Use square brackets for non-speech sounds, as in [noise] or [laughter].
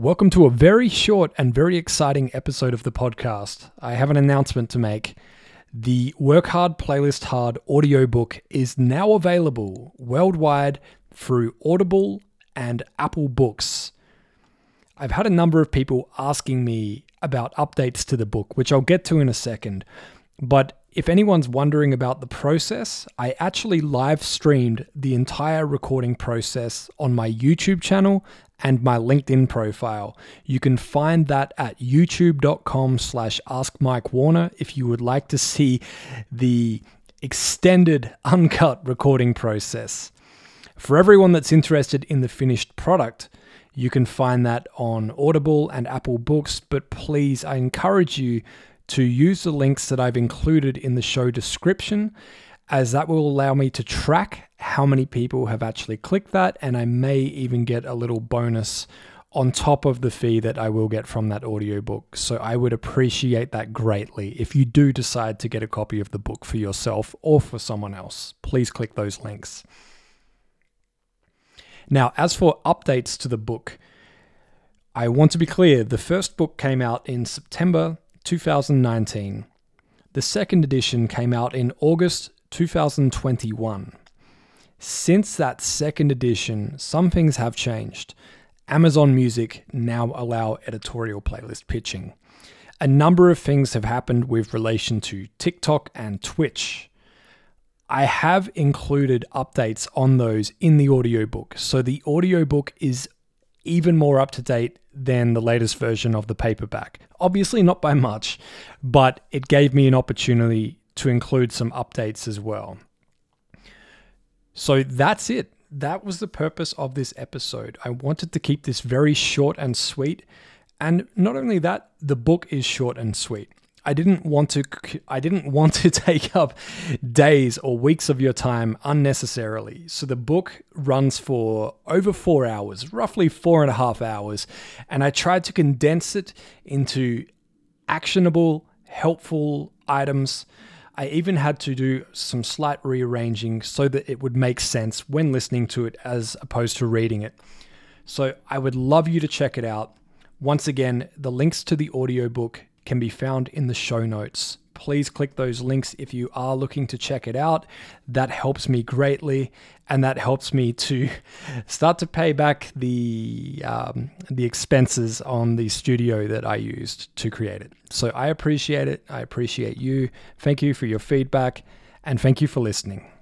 Welcome to a very short and very exciting episode of the podcast. I have an announcement to make. The Work Hard Playlist Hard audiobook is now available worldwide through Audible and Apple Books. I've had a number of people asking me about updates to the book, which I'll get to in a second. But if anyone's wondering about the process, I actually live streamed the entire recording process on my YouTube channel and my LinkedIn profile. You can find that at youtube.com slash ask Mike Warner if you would like to see the extended uncut recording process. For everyone that's interested in the finished product, you can find that on Audible and Apple Books, but please, I encourage you to use the links that I've included in the show description, as that will allow me to track how many people have actually clicked that, and I may even get a little bonus on top of the fee that I will get from that audiobook. So I would appreciate that greatly if you do decide to get a copy of the book for yourself or for someone else. Please click those links. Now, as for updates to the book, I want to be clear the first book came out in September 2019. The second edition came out in August 2021. Since that second edition, some things have changed. Amazon Music now allow editorial playlist pitching. A number of things have happened with relation to TikTok and Twitch. I have included updates on those in the audiobook. So the audiobook is even more up to date than the latest version of the paperback. Obviously, not by much, but it gave me an opportunity to include some updates as well. So that's it. That was the purpose of this episode. I wanted to keep this very short and sweet. And not only that, the book is short and sweet. I didn't want to I didn't [laughs] want to take up days or weeks of your time unnecessarily. So the book runs for over four hours, roughly four and a half hours, and I tried to condense it into actionable, helpful items. I even had to do some slight rearranging so that it would make sense when listening to it as opposed to reading it. So I would love you to check it out. Once again, the links to the audiobook can be found in the show notes. Please click those links if you are looking to check it out. That helps me greatly, and that helps me to [laughs] start to pay back the um, the expenses on the studio that I used to create it. So I appreciate it. I appreciate you. Thank you for your feedback, and thank you for listening.